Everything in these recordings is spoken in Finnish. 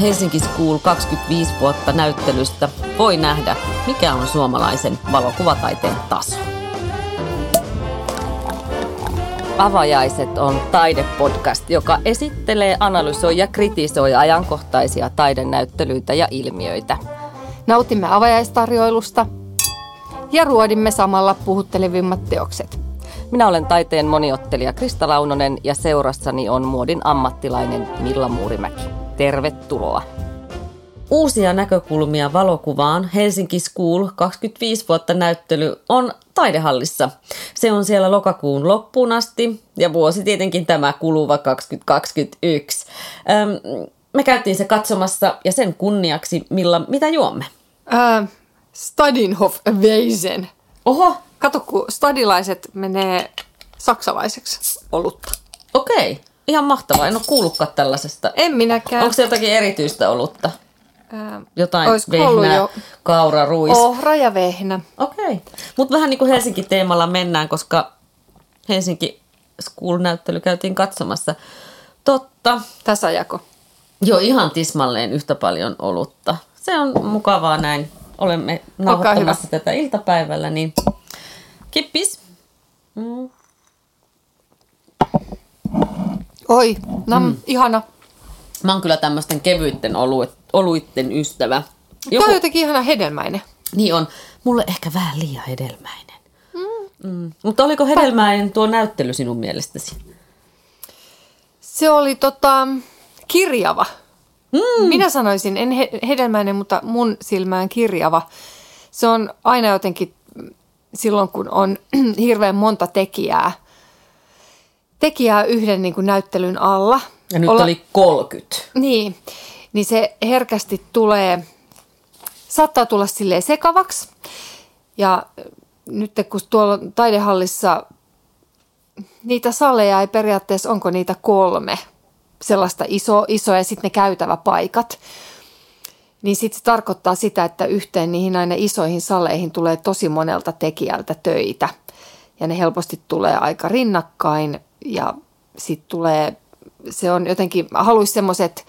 Helsinki School 25 vuotta näyttelystä voi nähdä, mikä on suomalaisen valokuvataiteen taso. Avajaiset on taidepodcast, joka esittelee, analysoi ja kritisoi ajankohtaisia taidenäyttelyitä ja ilmiöitä. Nautimme avajaistarjoilusta ja ruodimme samalla puhuttelevimmat teokset. Minä olen taiteen moniottelija Krista Launonen ja seurassani on muodin ammattilainen Milla Muurimäki. Tervetuloa! Uusia näkökulmia valokuvaan Helsinki School 25 vuotta näyttely on taidehallissa. Se on siellä lokakuun loppuun asti ja vuosi tietenkin tämä kuluva 2021. Öm, me käytiin se katsomassa ja sen kunniaksi, Milla, mitä juomme? Äh, Stadinhof Weisen. Oho, Kato, kun stadilaiset menee saksalaiseksi olutta. okei. Ihan mahtavaa. En ole kuullutkaan tällaisesta. En minäkään. Onko se jotakin erityistä olutta? Äh, Jotain vehnää, jo- kaura, ruis. ohra ja vehnä. Okei. Mutta vähän niin kuin Helsinki-teemalla mennään, koska Helsinki School-näyttely käytiin katsomassa. Totta. Tasajako. Joo, ihan tismalleen yhtä paljon olutta. Se on mukavaa näin. Olemme nauhoittamassa tätä iltapäivällä, niin kippis. Mm. Oi, no mm. ihana. Mä oon kyllä tämmöisten kevyitten oluit, oluitten ystävä. Joku... Tämä on jotenkin ihana hedelmäinen. Niin on. Mulle ehkä vähän liian hedelmäinen. Mm. Mm. Mutta oliko hedelmäinen tuo näyttely sinun mielestäsi? Se oli tota, kirjava. Mm. Minä sanoisin, en he- hedelmäinen, mutta mun silmään kirjava. Se on aina jotenkin mm, silloin, kun on hirveän monta tekijää, tekijää yhden niin kuin näyttelyn alla. Ja nyt Olla- oli 30. Niin, niin se herkästi tulee, saattaa tulla silleen sekavaksi. Ja nyt kun tuolla taidehallissa niitä saleja ei periaatteessa, onko niitä kolme sellaista iso, isoa ja sitten ne käytäväpaikat, niin sitten se tarkoittaa sitä, että yhteen niihin aina isoihin saleihin tulee tosi monelta tekijältä töitä. Ja ne helposti tulee aika rinnakkain ja sitten tulee, se on jotenkin, haluaisi semmoiset,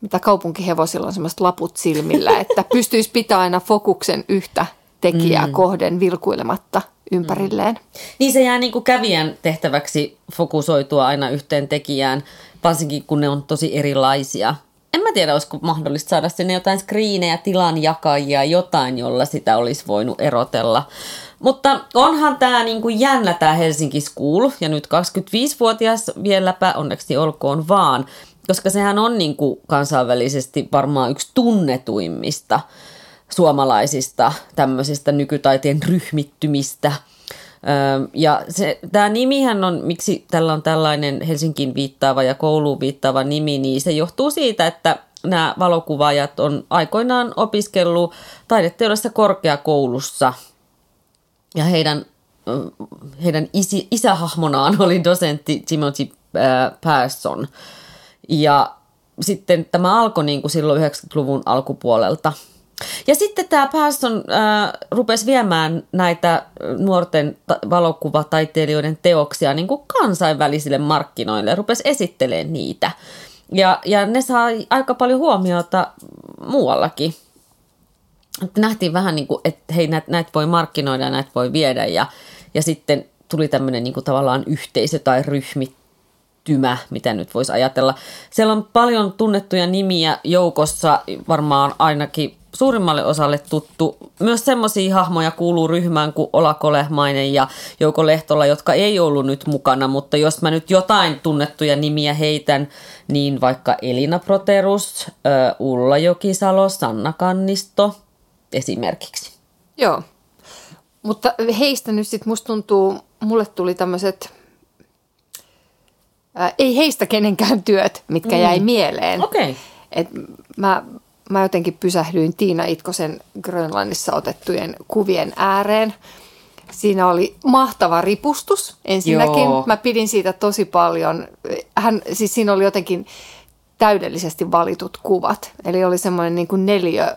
mitä kaupunkihevosilla on semmoiset laput silmillä, että pystyisi pitää aina fokuksen yhtä tekijää mm. kohden vilkuilematta ympärilleen. Niin se jää niin kuin kävijän tehtäväksi fokusoitua aina yhteen tekijään, varsinkin kun ne on tosi erilaisia. En mä tiedä, olisiko mahdollista saada sinne jotain screenejä, tilanjakajia, jotain, jolla sitä olisi voinut erotella. Mutta onhan tämä niinku jännä tämä Helsinki School, ja nyt 25-vuotias vieläpä, onneksi olkoon vaan, koska sehän on niinku kansainvälisesti varmaan yksi tunnetuimmista suomalaisista tämmöisistä nykytaiteen ryhmittymistä. Ja se, tämä nimihän on, miksi tällä on tällainen Helsinkiin viittaava ja kouluun viittaava nimi, niin se johtuu siitä, että nämä valokuvaajat on aikoinaan opiskellut taideteollisessa korkeakoulussa ja heidän, heidän isi, isähahmonaan oli dosentti Timothy äh, Persson. Ja sitten tämä alkoi niin kuin silloin 90-luvun alkupuolelta. Ja sitten tämä Persson äh, rupesi viemään näitä nuorten ta- valokuvataiteilijoiden teoksia niin kuin kansainvälisille markkinoille, rupesi esittelemään niitä. Ja, ja ne sai aika paljon huomiota muuallakin. Nähtiin vähän niin kuin, että hei näitä näit voi markkinoida ja näitä voi viedä ja, ja sitten tuli tämmöinen niin kuin tavallaan yhteisö tai ryhmittymä, mitä nyt voisi ajatella. Siellä on paljon tunnettuja nimiä joukossa, varmaan ainakin suurimmalle osalle tuttu. Myös semmoisia hahmoja kuuluu ryhmään kuin Ola Kolehmainen ja Jouko Lehtola, jotka ei ollut nyt mukana, mutta jos mä nyt jotain tunnettuja nimiä heitän, niin vaikka Elina Proterus, Ulla Jokisalo, Sanna Kannisto esimerkiksi. Joo. Mutta heistä nyt sitten musta tuntuu, mulle tuli tämmöiset, ei heistä kenenkään työt, mitkä jäi mieleen. Okei. Et mä, mä jotenkin pysähdyin Tiina Itkosen Grönlannissa otettujen kuvien ääreen. Siinä oli mahtava ripustus ensinnäkin. Joo. Mä pidin siitä tosi paljon. Hän, siis siinä oli jotenkin täydellisesti valitut kuvat. Eli oli semmoinen niin kuin neljö,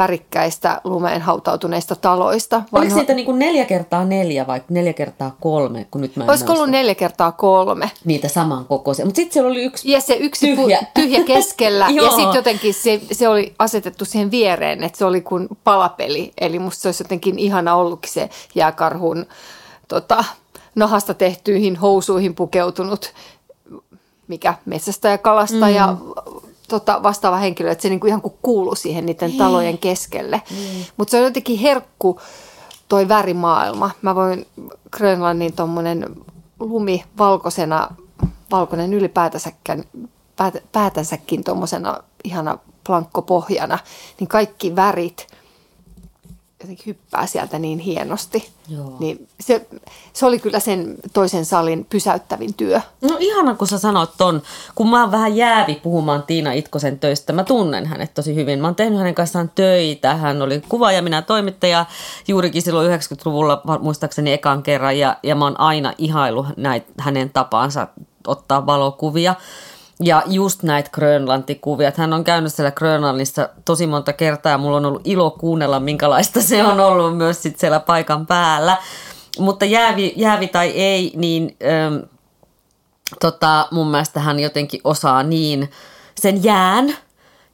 värikkäistä lumeen hautautuneista taloista. Oliko niitä niin kuin neljä kertaa neljä vai neljä kertaa kolme? Kun nyt mä en Olisiko ollut muista. neljä kertaa kolme? Niitä samankokoisia. Mutta sitten siellä oli yksi Ja se yksi Tyhjä. tyhjä, tyhjä keskellä. ja sitten jotenkin se, se oli asetettu siihen viereen, että se oli kuin palapeli. Eli musta se olisi jotenkin ihana ollutkin se jääkarhun tota, nahasta tehtyihin housuihin pukeutunut mikä metsästäjä, kalastaja, mm. Tota, vastaava henkilö, että se niinku ihan kuin kuuluu siihen niiden talojen keskelle. Mm. Mutta se on jotenkin herkku toi värimaailma. Mä voin Grönlannin tuommoinen lumi valkoisena, valkoinen ylipäätänsäkin, päät, päätänsäkin tuommoisena ihana plankkopohjana, niin kaikki värit jotenkin hyppää sieltä niin hienosti. Joo. Niin se, se oli kyllä sen toisen salin pysäyttävin työ. No ihana, kun sä sanot ton, kun mä oon vähän jäävi puhumaan Tiina Itkosen töistä. Mä tunnen hänet tosi hyvin. Mä oon tehnyt hänen kanssaan töitä. Hän oli kuva ja minä toimittaja juurikin silloin 90-luvulla muistaakseni ekan kerran. Ja, ja mä oon aina ihailu näitä hänen tapaansa ottaa valokuvia. Ja just näitä Grönlantikuvia. Hän on käynyt siellä Grönlannissa tosi monta kertaa mulla on ollut ilo kuunnella, minkälaista se on ollut myös sit siellä paikan päällä. Mutta jäävi, jäävi tai ei, niin... Ähm, tota, mun mielestä hän jotenkin osaa niin sen jään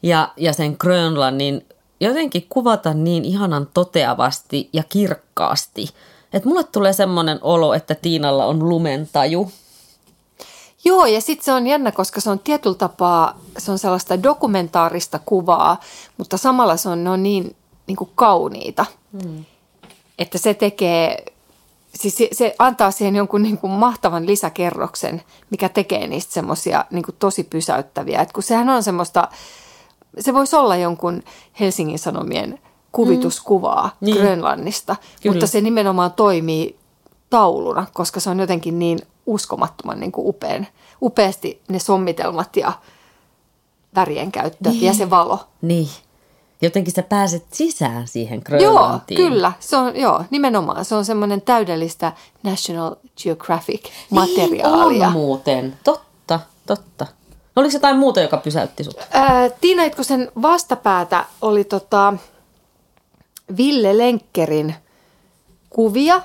ja, ja sen Grönlannin jotenkin kuvata niin ihanan toteavasti ja kirkkaasti. Että mulle tulee semmoinen olo, että Tiinalla on lumentaju. Joo, ja sitten se on jännä, koska se on tietyllä tapaa, se on sellaista dokumentaarista kuvaa, mutta samalla se on, ne on niin, niin kuin kauniita, hmm. että se tekee, siis se, se antaa siihen jonkun niin kuin mahtavan lisäkerroksen, mikä tekee niistä semmoisia niin kuin tosi pysäyttäviä. Et kun sehän on semmoista, se voisi olla jonkun Helsingin Sanomien kuvituskuvaa mm. Niin. Grönlannista, Kyllä. mutta se nimenomaan toimii tauluna, koska se on jotenkin niin uskomattoman niin kuin upean, upeasti ne sommitelmat ja värien käyttö Niin. ja se valo. Niin. Jotenkin sä pääset sisään siihen Joo, Grönlantiin. kyllä. Se on, joo, nimenomaan. Se on semmoinen täydellistä National Geographic-materiaalia. Niin on muuten. Totta, totta. No oliko jotain muuta, joka pysäytti sut? Ää, Tiina Itkosen vastapäätä oli tota Ville Lenkkerin kuvia.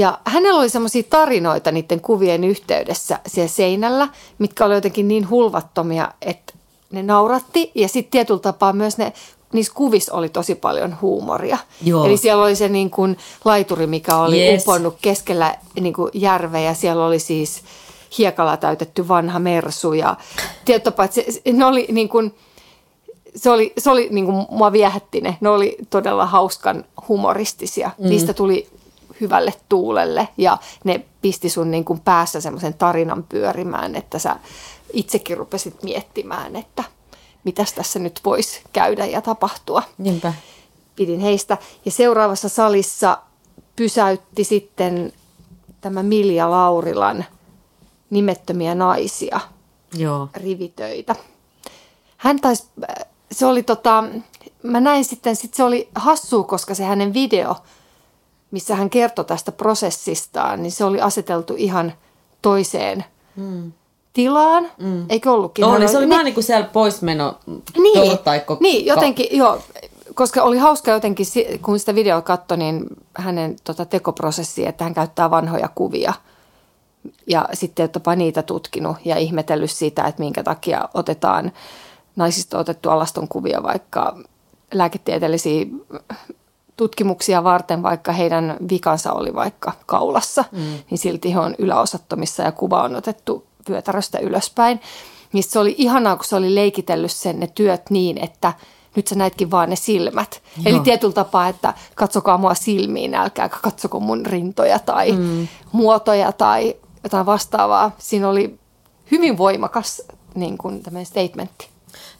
Ja hänellä oli semmoisia tarinoita niiden kuvien yhteydessä siellä seinällä, mitkä oli jotenkin niin hulvattomia, että ne nauratti. Ja sitten tietyllä tapaa myös ne, niissä kuvissa oli tosi paljon huumoria. Joo. Eli siellä oli se niin kuin laituri, mikä oli Yes. uponnut keskellä niin kuin järveä ja siellä oli siis hiekalla täytetty vanha mersu ja tietyllä tapaa, että se, se- ne oli niin kuin, se oli, se oli niin kuin mua viehätti ne. Ne oli todella hauskan humoristisia. Mm. Niistä tuli hyvälle tuulelle ja ne pisti sun niin kuin päässä semmoisen tarinan pyörimään, että sä itsekin rupesit miettimään, että mitäs tässä nyt voisi käydä ja tapahtua Niinpä. pidin heistä. Ja seuraavassa salissa pysäytti sitten tämä Milja Laurilan nimettömiä naisia Joo. rivitöitä. Hän taisi, se oli tota, mä näin sitten, sit se oli hassua, koska se hänen video, missä hän kertoi tästä prosessistaan, niin se oli aseteltu ihan toiseen mm. tilaan. Mm. Eikö ollutkin? Hän Oli, se oli niin- vähän niin kuin siellä poismeno niin, tortaikko. niin, jotenkin, joo, koska oli hauska jotenkin, kun sitä videoa katsoi, niin hänen tota, tekoprosessi, että hän käyttää vanhoja kuvia ja sitten jopa niitä tutkinut ja ihmetellyt sitä, että minkä takia otetaan naisista otettu alaston kuvia vaikka lääketieteellisiä tutkimuksia varten, vaikka heidän vikansa oli vaikka kaulassa, mm. niin silti he on yläosattomissa ja kuva on otettu vyötäröstä ylöspäin. Niin se oli ihanaa, kun se oli leikitellyt sen ne työt niin, että nyt sä näitkin vaan ne silmät. Joo. Eli tietyllä tapaa, että katsokaa mua silmiin, älkääkä katsoko mun rintoja tai mm. muotoja tai jotain vastaavaa. Siinä oli hyvin voimakas niin kuin statementti.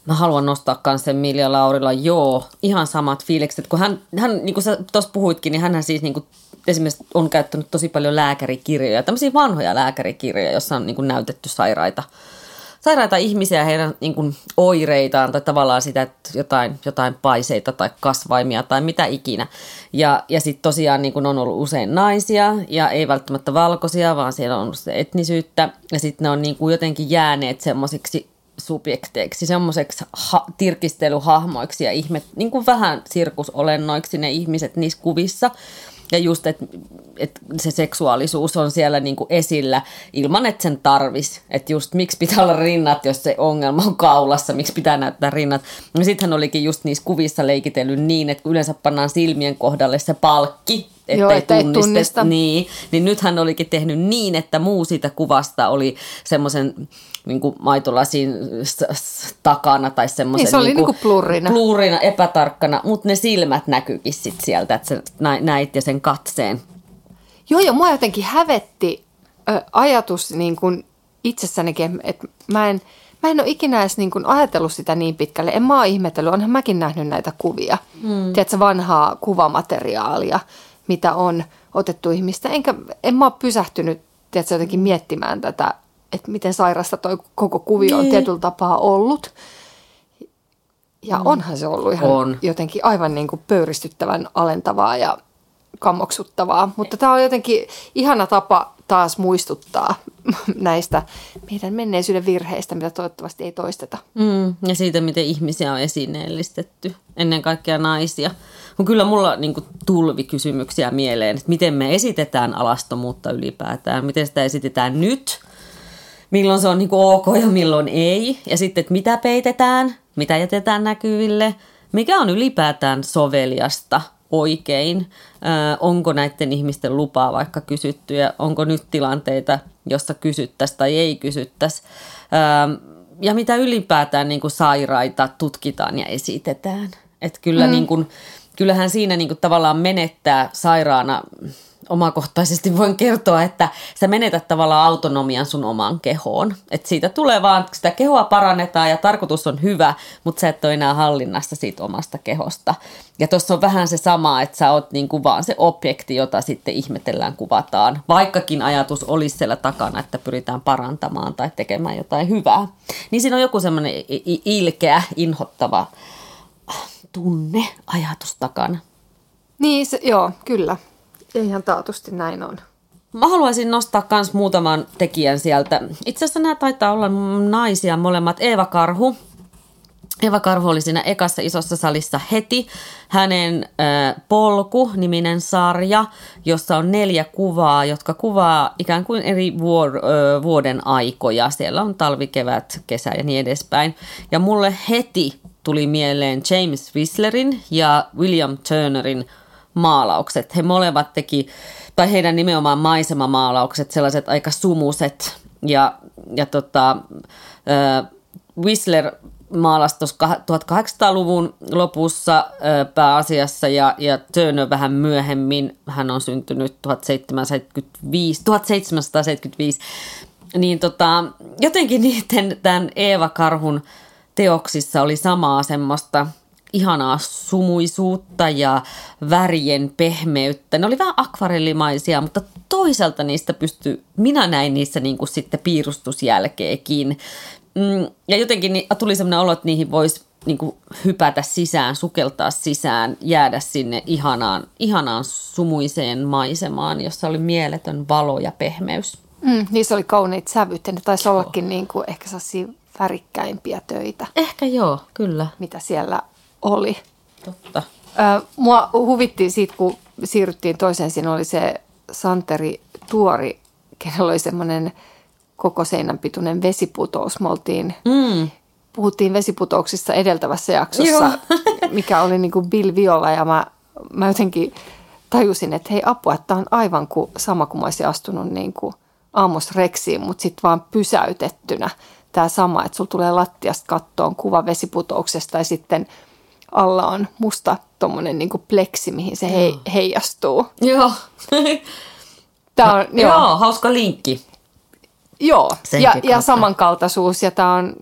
Mä haluan nostaa myös sen Milja Laurila, joo, ihan samat fiilikset. Kun hän, hän niin kuin sä tuossa puhuitkin, niin hän siis niin kuin, esimerkiksi on käyttänyt tosi paljon lääkärikirjoja, tämmöisiä vanhoja lääkärikirjoja, joissa on niin kuin näytetty sairaita, sairaita ihmisiä, heidän niin kuin, oireitaan tai tavallaan sitä, että jotain, jotain paiseita tai kasvaimia tai mitä ikinä. Ja, ja sitten tosiaan niin kuin on ollut usein naisia ja ei välttämättä valkoisia, vaan siellä on ollut etnisyyttä. Ja sitten ne on niin kuin jotenkin jääneet semmoisiksi subjekteiksi, semmoiseksi ha- tirkistelyhahmoiksi ja ihme, niin kuin vähän sirkusolennoiksi ne ihmiset niissä kuvissa. Ja just, että et se seksuaalisuus on siellä niinku esillä ilman, että sen tarvis. Että just miksi pitää olla rinnat, jos se ongelma on kaulassa, miksi pitää näyttää rinnat. Ja sitten hän olikin just niissä kuvissa leikitellyt niin, että yleensä pannaan silmien kohdalle se palkki, että Joo, ei ettei tunnista. tunnista. Niin, niin nyt hän olikin tehnyt niin, että muu siitä kuvasta oli semmoisen niin maitolasin takana tai semmoisen Niin, se oli niinku plurrina. plurrina, epätarkkana, mutta ne silmät näkyykin sit sieltä, että sä näit ja sen katseen. Joo, ja mua jotenkin hävetti ö, ajatus niin kuin itsessänikin, että mä en, mä en ole ikinä edes niin kuin ajatellut sitä niin pitkälle. En mä ole ihmetellyt, onhan mäkin nähnyt näitä kuvia. Mm. Tiedätkö, vanhaa kuvamateriaalia, mitä on otettu ihmistä. Enkä, en mä ole pysähtynyt tiedätkö, jotenkin miettimään tätä, että miten sairasta toi koko kuvio on Niin. tietyllä tapaa ollut. Ja mm. onhan se ollut ihan On. jotenkin aivan niin kuin pöyristyttävän alentavaa ja kammoksuttavaa. Mutta tämä on jotenkin ihana tapa taas muistuttaa näistä meidän menneisyyden virheistä, mitä toivottavasti ei toisteta. Mm, ja siitä, miten ihmisiä on esineellistetty, ennen kaikkea naisia. Kun kyllä mulla niin kuin, tulvi kysymyksiä mieleen, että miten me esitetään alastomuutta ylipäätään, miten sitä esitetään nyt, milloin se on niin kuin, ok ja milloin ei, ja sitten, että mitä peitetään, mitä jätetään näkyville, mikä on ylipäätään soveliasta oikein, onko näiden ihmisten lupaa vaikka kysytty ja onko nyt tilanteita, jossa kysyttäisiin tai ei kysyttäisi. Ja mitä ylipäätään niin kuin sairaita tutkitaan ja esitetään. Että kyllä mm. niin kuin, kyllähän siinä niin kuin tavallaan menettää sairaana omakohtaisesti voin kertoa, että sä menetät tavallaan autonomian sun omaan kehoon. Että siitä tulee vaan, sitä kehoa parannetaan ja tarkoitus on hyvä, mutta sä et ole enää hallinnassa siitä omasta kehosta. Ja tuossa on vähän se sama, että sä oot niinku vaan se objekti, jota sitten ihmetellään, kuvataan. Vaikkakin ajatus olisi siellä takana, että pyritään parantamaan tai tekemään jotain hyvää. Niin siinä on joku semmoinen ilkeä, inhottava tunne, ajatus takana. Niin, se, joo, kyllä. Ja ihan taatusti näin on. Mä haluaisin nostaa myös muutaman tekijän sieltä. Itse asiassa nämä taitaa olla naisia molemmat. Eeva Karhu. Eeva Karhu oli siinä ekassa isossa salissa heti. Hänen äh, Polku-niminen sarja, jossa on neljä kuvaa, jotka kuvaa ikään kuin eri vuor, äh, vuoden aikoja. Siellä on talvi, kevät, kesä ja niin edespäin. Ja mulle heti tuli mieleen James Whistlerin ja William Turnerin maalaukset. He molemmat teki, tai heidän nimenomaan maisemamaalaukset, sellaiset aika sumuset. Ja, ja tota, äh, Whistler maalasi tuossa 1800-luvun lopussa äh, pääasiassa ja, ja Turner vähän myöhemmin. Hän on syntynyt 1775, 1775. Niin tota, jotenkin niiden tämän Eeva Karhun teoksissa oli samaa semmoista ihanaa sumuisuutta ja värien pehmeyttä. Ne oli vähän akvarellimaisia, mutta toisaalta niistä pystyy, minä näin niissä niin kuin sitten piirustusjälkeekin. Mm, Ja jotenkin tuli sellainen olo, että niihin voisi niin kuin hypätä sisään, sukeltaa sisään, jäädä sinne ihanaan, ihanaan sumuiseen maisemaan, jossa oli mieletön valo ja pehmeys. Mm, niissä oli kauniit sävyt ja ne taisi ollakin niin kuin ehkä sellaisia värikkäimpiä töitä, Ehkä joo, kyllä, mitä siellä oli. totta. Ö, mua huvitti siitä, kun siirryttiin toiseen, siinä oli se Santeri Tuori, kenellä oli semmoinen koko seinän pituinen vesiputous. Me oltiin, Mm. puhuttiin vesiputouksista edeltävässä jaksossa, Joo. mikä oli niin kuin Bill Viola ja mä, mä jotenkin tajusin, että hei apua, että tämä on aivan kuin sama kuin mä olisin astunut niin kuin Amos Rexiin, mutta sitten vaan pysäytettynä tämä sama, että sulla tulee lattiasta kattoon kuva vesiputouksesta ja sitten alla on musta tuommoinen niin pleksi, mihin se hei, heijastuu. Joo. Tämä on, joo. joo, joo, hauska linkki. joo. Senkin Ja, kautta. ja samankaltaisuus, ja tämä on,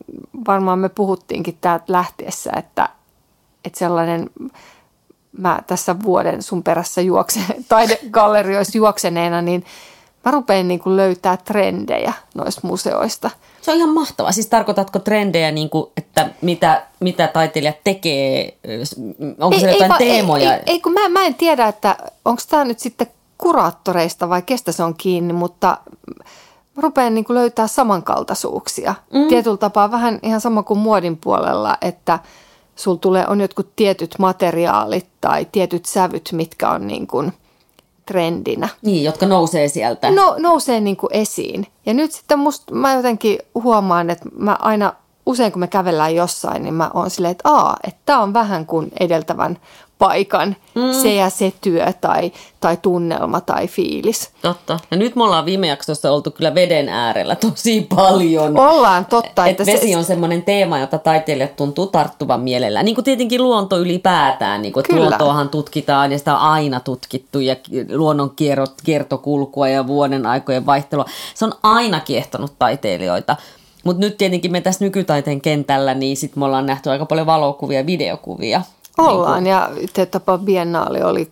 varmaan me puhuttiinkin täältä lähtiessä, että, että sellainen, mä tässä vuoden sun perässä juokse, taidegallerioissa juokseneena, niin mä rupean niin kuin löytää trendejä noista museoista. Se on ihan mahtavaa. Siis tarkoitatko trendejä, niin kuin, että mitä, mitä taiteilijat tekee? Onko siellä jotain vaan- teemoja? Ei, ei, ei kun mä, mä en tiedä, että onko tämä nyt sitten kuraattoreista vai kestä se on kiinni, mutta rupean niin kuin löytää samankaltaisuuksia. Mm. Tietyllä tapaa vähän ihan sama kuin muodin puolella, että sul tulee, on jotkut tietyt materiaalit tai tietyt sävyt, mitkä on niin kuin trendinä. Niin, jotka nousee sieltä. No, nousee niin kuin esiin. Ja nyt sitten musta, mä jotenkin huomaan, että mä aina usein kun me kävellään jossain, niin mä oon silleen, että aa, että tämä on vähän kuin edeltävän paikan mm. se ja se työ tai, tai tunnelma tai fiilis. Totta. Ja nyt me ollaan viime jaksossa oltu kyllä veden äärellä tosi paljon. Ollaan, totta. Et että vesi se... on semmoinen teema, jota taiteilijat tuntuu tarttuvan mielellä. Niin kuin tietenkin luonto ylipäätään. Niin kuin, että luontoahan tutkitaan ja sitä on aina tutkittu ja luonnon kiertokulkua ja vuoden aikojen vaihtelua. Se on aina kiehtonut taiteilijoita. Mutta nyt tietenkin me tässä nykytaiteen kentällä, niin sitten me ollaan nähty aika paljon valokuvia ja videokuvia. Ollaan niin kuin... ja Teettapa Biennaali oli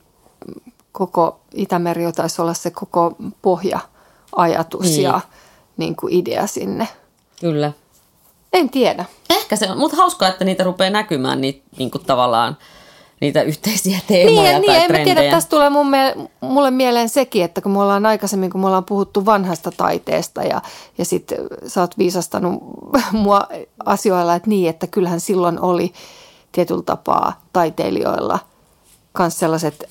koko Itämeri taisi olla se koko pohja-ajatus niin. ja niin kuin idea sinne. Kyllä. En tiedä. Ehkä se on, mutta hauskaa, että niitä rupeaa näkymään niitä niin kuin tavallaan niitä yhteisiä teemoja niin, tai niin, en tiedä, tästä tulee mun mie- mulle mieleen sekin, että kun me ollaan aikaisemmin, kun me ollaan puhuttu vanhasta taiteesta ja, ja sitten sä oot viisastanut mua asioilla, että niin, että kyllähän silloin oli tietyllä tapaa taiteilijoilla myös sellaiset,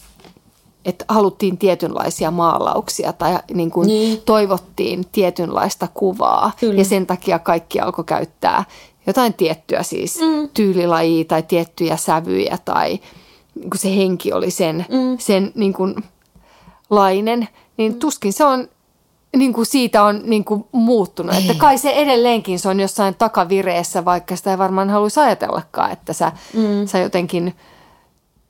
että haluttiin tietynlaisia maalauksia tai niin kuin niin. toivottiin tietynlaista kuvaa Kyllä. ja sen takia kaikki alkoi käyttää jotain tiettyä siis mm. tyylilajia tai tiettyjä sävyjä tai kun se henki oli sen, mm. sen niin kuin lainen, niin mm. tuskin se on niin kuin siitä on niin kuin muuttunut. Ei. Että kai se edelleenkin se on jossain takavireessä, vaikka sitä ei varmaan haluaisi ajatellakaan, että sä, mm. sä jotenkin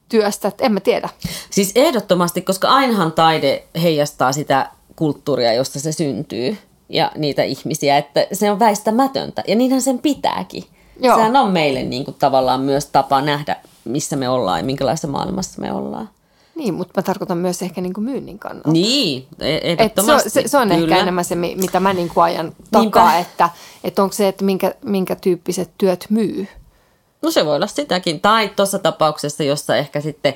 työstät, en mä tiedä. Siis ehdottomasti, koska ainahan taide heijastaa sitä kulttuuria, josta se syntyy ja niitä ihmisiä, että se on väistämätöntä ja niinhän sen pitääkin. Joo. Sehän on meille niin kuin tavallaan myös tapa nähdä, missä me ollaan ja minkälaisessa maailmassa me ollaan. Niin, mutta mä tarkoitan myös ehkä niin kuin myynnin kannalta. Niin, ehdottomasti. Et se, se, se on Kyllä. ehkä enemmän se, mitä mä niin kuin ajan takaa, Niinpä. että, että onko se, että minkä, minkä tyyppiset työt myy. No se voi olla sitäkin. Tai tuossa tapauksessa, jossa ehkä sitten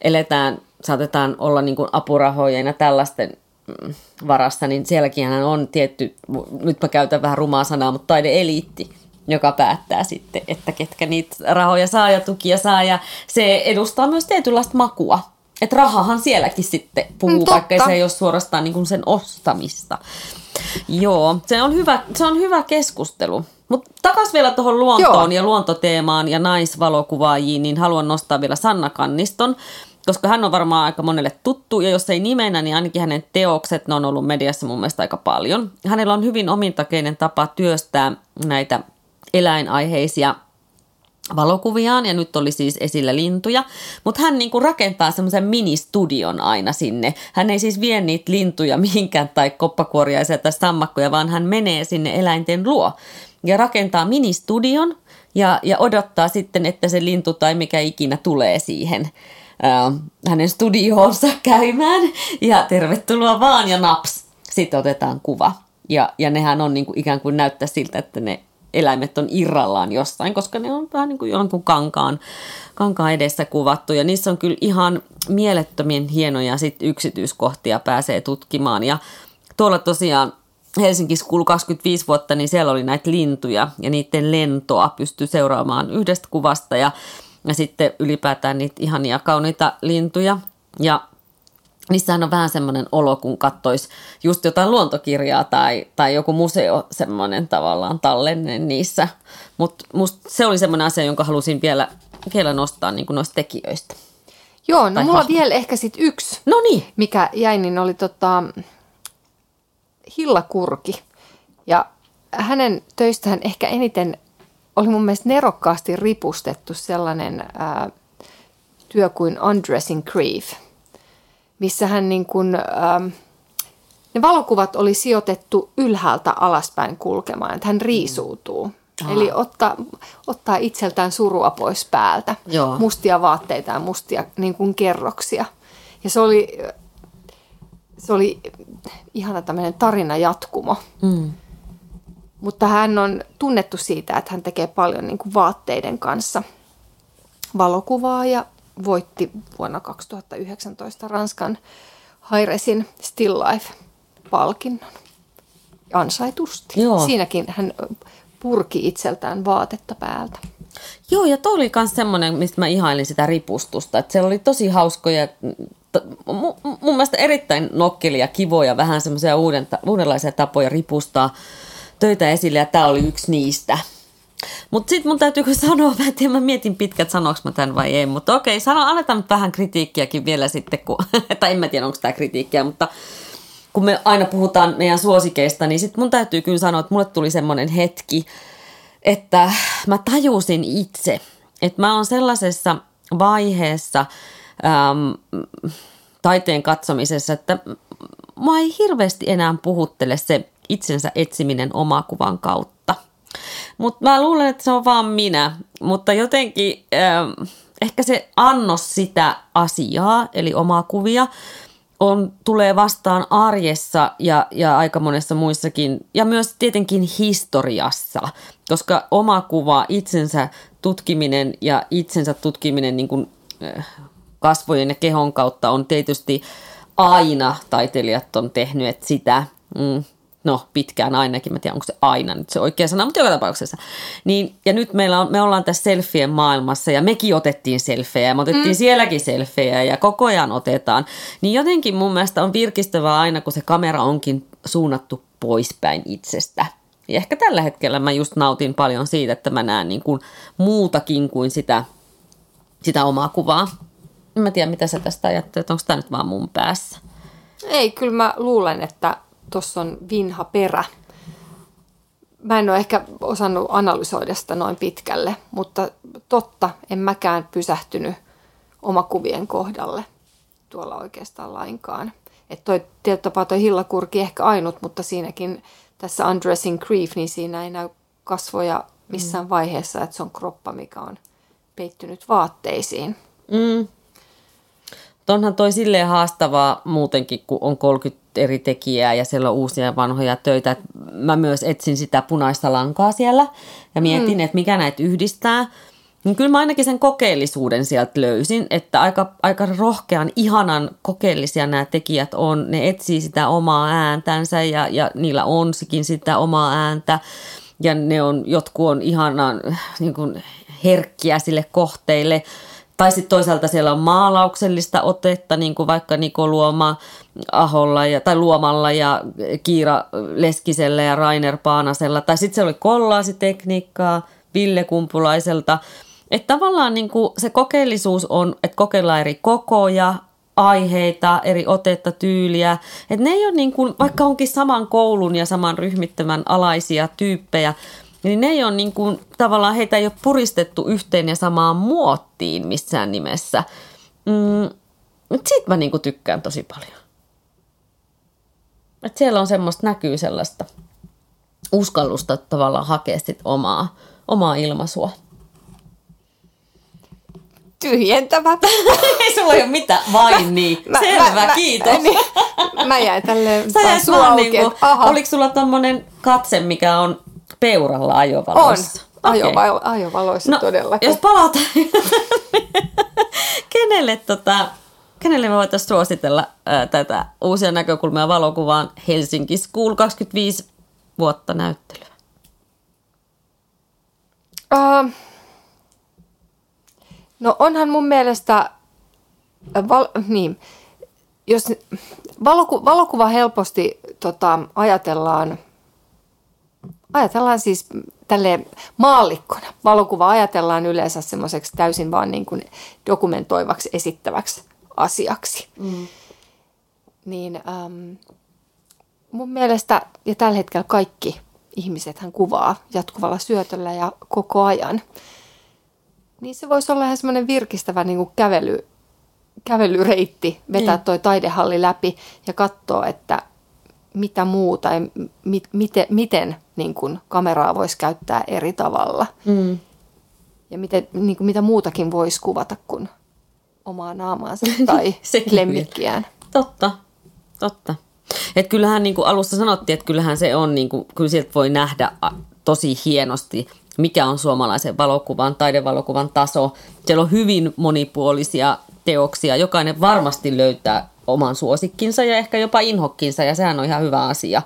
eletään, saatetaan olla niin kuin apurahojen ja tällaisten mm, varassa, niin sielläkin on tietty, nyt mä käytän vähän rumaa sanaa, mutta taideeliitti, joka päättää sitten, että ketkä niitä rahoja saa ja tukia saa. Ja se edustaa myös tietynlaista makua. Että rahahan sielläkin sitten puhuu, mm, vaikka se ei ole suorastaan niin kuin sen ostamista. Joo, se on hyvä, se on hyvä keskustelu. Mutta takas vielä tuohon luontoon Joo. ja luontoteemaan ja naisvalokuvaajiin, niin haluan nostaa vielä Sanna Kanniston, koska hän on varmaan aika monelle tuttu, ja jos ei nimenä, niin ainakin hänen teokset, ne on ollut mediassa mun mielestä aika paljon. Hänellä on hyvin omintakeinen tapa työstää näitä eläinaiheisia valokuviaan ja nyt oli siis esillä lintuja, mutta hän niinku rakentaa semmoisen ministudion aina sinne. Hän ei siis vie niitä lintuja mihinkään tai koppakuoriaisia tai sammakkoja, vaan hän menee sinne eläinten luo ja rakentaa ministudion ja, ja odottaa sitten, että se lintu tai mikä ikinä tulee siihen äh, hänen studioonsa käymään ja tervetuloa vaan ja naps, sitten otetaan kuva. Ja, ja nehän on niin kuin ikään kuin näyttää siltä, että ne eläimet on irrallaan jossain, koska ne on vähän niin kuin jonkun kankaan, kankaan edessä kuvattu. Ja niissä on kyllä ihan mielettömien hienoja sit yksityiskohtia pääsee tutkimaan. Ja tuolla tosiaan Helsingissä kuului 25 vuotta, niin siellä oli näitä lintuja ja niiden lentoa pystyi seuraamaan yhdestä kuvasta ja, ja sitten ylipäätään niitä ihania kauniita lintuja. Ja niissähän on vähän semmoinen olo, kun kattoisi just jotain luontokirjaa tai, tai joku museo semmoinen tavallaan tallenne niissä. Mutta se oli semmoinen asia, jonka halusin vielä, vielä nostaa niin kuin noista tekijöistä. Joo, no tai mulla hahmo. vielä ehkä sitten yksi, no niin. mikä jäi, niin oli tota, Hilla Kurki. Ja hänen töistään ehkä eniten oli mun mielestä nerokkaasti ripustettu sellainen ää, työ kuin Undressing Grief – missä hän niin kuin, ähm, ne valokuvat oli sijoitettu ylhäältä alaspäin kulkemaan, että hän riisuutuu. Mm. Eli ottaa, ottaa itseltään surua pois päältä, Joo. mustia vaatteita ja mustia niin kuin kerroksia. Ja se oli, se oli ihana tämmöinen tarina jatkumo. Mm. Mutta hän on tunnettu siitä, että hän tekee paljon niin kuin vaatteiden kanssa valokuvaa ja voitti vuonna 2019 Ranskan Hairesin Still Life-palkinnon. Ansaitusti. Joo. Siinäkin hän purki itseltään vaatetta päältä. Joo, ja toi oli myös semmoinen, mistä mä ihailin sitä ripustusta. Että siellä oli tosi hauskoja, t- mu- mun mielestä erittäin nokkelia, kivoja, vähän semmoisia uuden, uudenlaisia tapoja ripustaa töitä esille, ja tämä oli yksi niistä. Mutta sitten mun täytyy sanoa, mä tiedä, mä mietin pitkät sanoks mä tämän vai ei, mutta okei, sano, annetaan nyt vähän kritiikkiäkin vielä sitten, kun, tai en mä tiedä, onko tämä kritiikkiä, mutta kun me aina puhutaan meidän suosikeista, niin sitten mun täytyy kyllä sanoa, että mulle tuli semmoinen hetki, että mä tajusin itse, että mä oon sellaisessa vaiheessa äm, taiteen katsomisessa, että mä ei hirveästi enää puhuttele se itsensä etsiminen omakuvan kautta. Mutta mä luulen, että se on vaan minä. Mutta jotenkin ähm, ehkä se annos sitä asiaa, eli omaa kuvia, on, tulee vastaan arjessa ja, ja aika monessa muissakin, ja myös tietenkin historiassa, koska oma kuva, itsensä tutkiminen ja itsensä tutkiminen niin kuin, äh, kasvojen ja kehon kautta on tietysti aina taiteilijat on tehnyt sitä. Mm, no pitkään ainakin, mä tiedän onko se aina nyt se oikea sana, mutta joka tapauksessa. Niin, ja nyt meillä on, me ollaan tässä selfien maailmassa ja mekin otettiin selfejä ja me otettiin mm. sielläkin selfejä ja koko ajan otetaan. Niin jotenkin mun mielestä on virkistävää aina, kun se kamera onkin suunnattu poispäin itsestä. Ja ehkä tällä hetkellä mä just nautin paljon siitä, että mä näen niin kuin muutakin kuin sitä, sitä omaa kuvaa. En mä tiedä, mitä sä tästä ajattelet, onko tämä nyt vaan mun päässä? Ei, kyllä mä luulen, että tuossa on vinha perä. Mä en ole ehkä osannut analysoida sitä noin pitkälle, mutta totta, en mäkään pysähtynyt omakuvien kohdalle tuolla oikeastaan lainkaan. Että toi tietyllä tapaa toi hillakurki ehkä ainut, mutta siinäkin tässä Undressing Grief, niin siinä ei näy kasvoja missään mm. vaiheessa, että se on kroppa, mikä on peittynyt vaatteisiin. Mm. Onhan toi silleen haastavaa muutenkin, kun on 30 eri tekijää ja siellä on uusia ja vanhoja töitä. Mä myös etsin sitä punaista lankaa siellä ja mietin, mm. että mikä näitä yhdistää. Niin kyllä mä ainakin sen kokeellisuuden sieltä löysin, että aika, aika rohkean, ihanan kokeellisia nämä tekijät on. Ne etsii sitä omaa ääntänsä ja, ja niillä on sikin sitä omaa ääntä. Ja ne on, jotkut on ihanan niin kuin herkkiä sille kohteille. Tai sitten toisaalta siellä on maalauksellista otetta, niin kuin vaikka Niko Luoma Aholla ja, tai Luomalla ja Kiira Leskisellä ja Rainer Paanasella. Tai sitten se oli kollaasitekniikkaa Ville Kumpulaiselta. Että tavallaan niin kuin se kokeellisuus on, että kokeillaan eri kokoja, aiheita, eri otetta, tyyliä. Että ne ei ole niin kuin, vaikka onkin saman koulun ja saman ryhmittämän alaisia tyyppejä, niin ne ei ole niin kuin, tavallaan heitä ei ole puristettu yhteen ja samaan muottiin missään nimessä. Mm, siitä mä niin kuin tykkään tosi paljon. Et siellä on semmoista, näkyy sellaista uskallusta tavallaan hakea sit omaa, omaa ilmaisua. Tyhjentävä. ei sulla ole mitään, vain niin. Mä, Selvä, mä, kiitos. Mä, niin, mä jäin tälleen Sä jäit vaan niinku, oliko sulla tommonen katse, mikä on peuralla ajovaloissa? On. Ajovalo, okay. Ajovaloissa no, todellakin. Jos palataan, kenelle, tota, kenelle me voitaisiin suositella ää, tätä uusia näkökulmia valokuvaan Helsinki School 25 vuotta näyttelyä? Uh, no onhan mun mielestä, val, niin, jos valoku, valokuva helposti tota, ajatellaan – ajatellaan siis tälle maallikkona. Valokuva ajatellaan yleensä semmoiseksi täysin vaan niin kuin dokumentoivaksi esittäväksi asiaksi. Mm. Niin ähm, mun mielestä, ja tällä hetkellä kaikki ihmiset hän kuvaa jatkuvalla syötöllä ja koko ajan. Niin se voisi olla ihan semmoinen virkistävä niin kuin kävely, kävelyreitti, vetää mm. toi taidehalli läpi ja katsoa, että mitä muuta ja mi, miten, miten niin kuin kameraa voisi käyttää eri tavalla. Mm. Ja miten, niin kuin, mitä muutakin voisi kuvata kuin omaa naamaansa tai lemmikkiään. Totta, totta. Et kyllähän niin kuin alussa sanottiin, että kyllähän se on, niin kuin, kyllä sieltä voi nähdä tosi hienosti, mikä on suomalaisen valokuvan, taidevalokuvan taso. Siellä on hyvin monipuolisia teoksia. Jokainen varmasti löytää oman suosikkinsa ja ehkä jopa inhokkinsa ja sehän on ihan hyvä asia.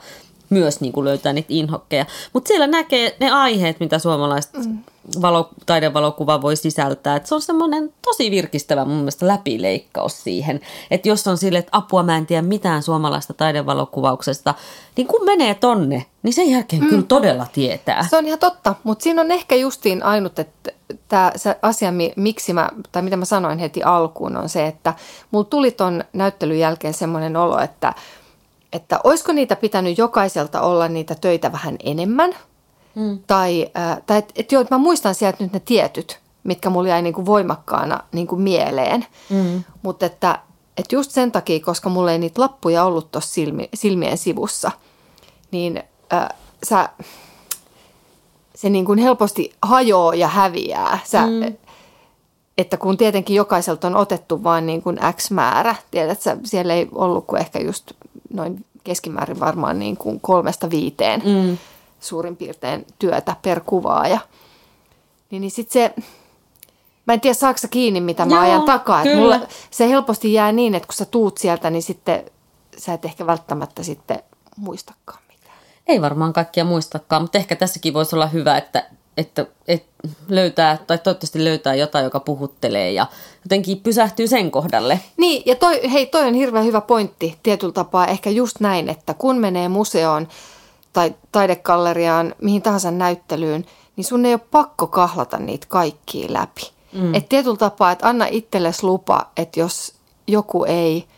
myös niin kuin löytää niitä inhokkeja. Mutta siellä näkee ne aiheet, mitä suomalaiset mm. Valo, taidevalokuva voi sisältää. Et se on semmoinen tosi virkistävä mun mielestä läpileikkaus siihen. Että jos on sille, että apua mä en tiedä mitään suomalaista taidevalokuvauksesta, niin kun menee tonne, niin sen jälkeen mm. kyllä todella tietää. Se on ihan totta, mutta siinä on ehkä justiin ainut, että tämä asia, miksi mä, tai mitä mä sanoin heti alkuun, on se, että mulla tuli ton näyttelyn jälkeen semmoinen olo, että – että olisiko niitä pitänyt jokaiselta olla niitä töitä vähän enemmän. Mm. Tai, äh, tai että et joo, että mä muistan sieltä nyt ne tietyt, mitkä mulla jäi niinku voimakkaana niinku mieleen. Mm. Mutta että, että just sen takia, koska mulla ei niitä lappuja ollut tuossa silmi, silmien sivussa, niin äh, sä, se niin kuin helposti hajoaa ja häviää. Sä, mm. Että kun tietenkin jokaiselta on otettu vain niin kuin X määrä, tiedät sä, siellä ei ollut kuin ehkä just noin keskimäärin varmaan niin kuin kolmesta viiteen mm. Suurin piirtein työtä per kuvaaja. Niin, niin sitten se, mä en tiedä saako kiinni mitä mä Joo, ajan takaa. Että mulla, se helposti jää niin, että kun sä tuut sieltä, niin sitten sä et ehkä välttämättä sitten muistakaan mitään. Ei varmaan kaikkia muistakaan, mutta ehkä tässäkin voisi olla hyvä, että että, että löytää, tai toivottavasti löytää jotain, joka puhuttelee ja jotenkin pysähtyy sen kohdalle. Niin, ja toi, hei, toi on hirveän hyvä pointti tietyllä tapaa. Ehkä just näin, että kun menee museoon tai taidekalleriaan, mihin tahansa näyttelyyn, niin sun ei ole pakko kahlata niitä kaikkia läpi. Mm. Että tietyllä tapaa, että anna itsellesi lupa, että jos joku ei –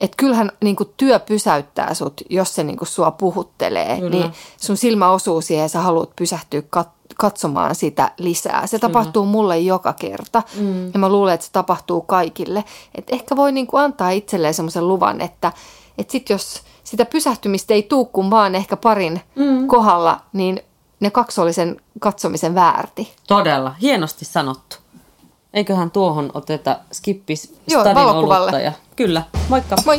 että kyllähän niin kuin työ pysäyttää sut, jos se niin kuin sua puhuttelee, Kyllä. niin sun silmä osuu siihen ja sä haluat pysähtyä kat- katsomaan sitä lisää. Se Kyllä. tapahtuu mulle joka kerta mm. ja mä luulen, että se tapahtuu kaikille. Et ehkä voi niin kuin antaa itselleen semmoisen luvan, että et sit jos sitä pysähtymistä ei tuu kuin vaan ehkä parin mm. kohdalla, niin ne kaksi oli sen katsomisen väärti. Todella, hienosti sanottu. Eiköhän tuohon oteta skippis Joo, valokuvalle. Kyllä, moikka. Moi.